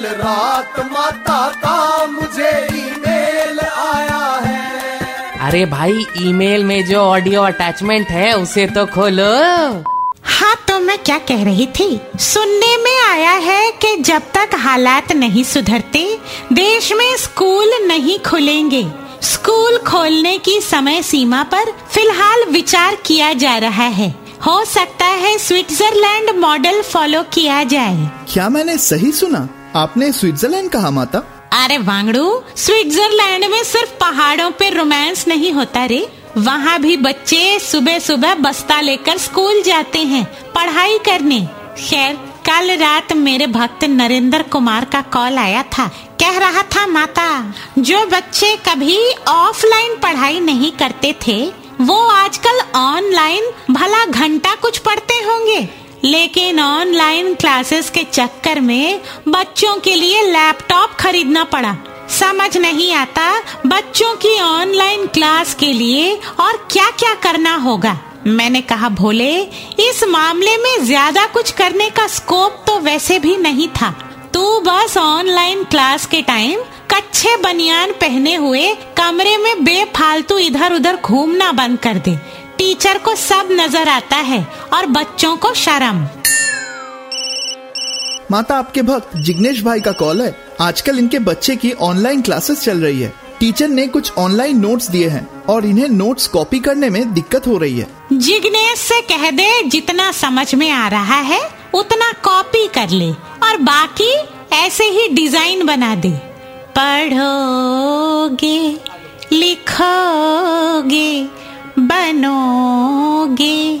कल रात माता का मुझे ईमेल आया है। अरे भाई ईमेल में जो ऑडियो अटैचमेंट है उसे तो खोलो। हाँ तो मैं क्या कह रही थी? सुनने में आया है कि जब तक हालात नहीं सुधरते देश में स्कूल नहीं खुलेंगे। स्कूल खोलने की समय सीमा पर फ़िलहाल विचार किया जा रहा है। हो सकता है स्विट्जरलैंड मॉडल फॉलो किया जाए। क्या मैंने सही सुना? आपने स्विट्जरलैंड कहा, माता। अरे वांगड़ू, स्विट्जरलैंड में सिर्फ़ पहाड़ों पे रोमांस नहीं होता रे। वहाँ भी बच्चे सुबह सुबह बस्ता लेकर स्कूल जाते हैं, पढ़ाई करने। खैर, कल रात मेरे भक्त नरेंद्र कुमार का कॉल आया था। कह रहा था, माता, जो बच्चे कभी ऑफलाइन पढ़ाई नहीं करते थे, वो आजकल ऑनलाइन भला घंटा कुछ लेकिन ऑनलाइन क्लासेस के चक्कर में बच्चों के लिए लैपटॉप खरीदना पड़ा। समझ नहीं आता बच्चों की ऑनलाइन क्लास के लिए और क्या क्या करना होगा। मैंने कहा, भोले, इस मामले में ज़्यादा कुछ करने का स्कोप तो वैसे भी नहीं था। तू बस ऑनलाइन क्लास के टाइम कच्चे बनियान पहने हुए कमरे में बेफालतू इधर उधर घूमना बंद कर दे। टीचर को सब नज़र आता है और बच्चों को शर्म। माता आपके भक्त जिग्नेश भाई का कॉल है। आजकल इनके बच्चे की ऑनलाइन क्लासेस चल रही है। टीचर ने कुछ ऑनलाइन नोट्स दिए हैं और इन्हें नोट्स कॉपी करने में दिक्कत हो रही है। जिग्नेश से कह दे, जितना समझ में आ रहा है, उतना कॉपी कर ले और बाकी ऐसे ही डिज़ाइन बना दे। पढ़ोगे, लिखोगे, बनोगे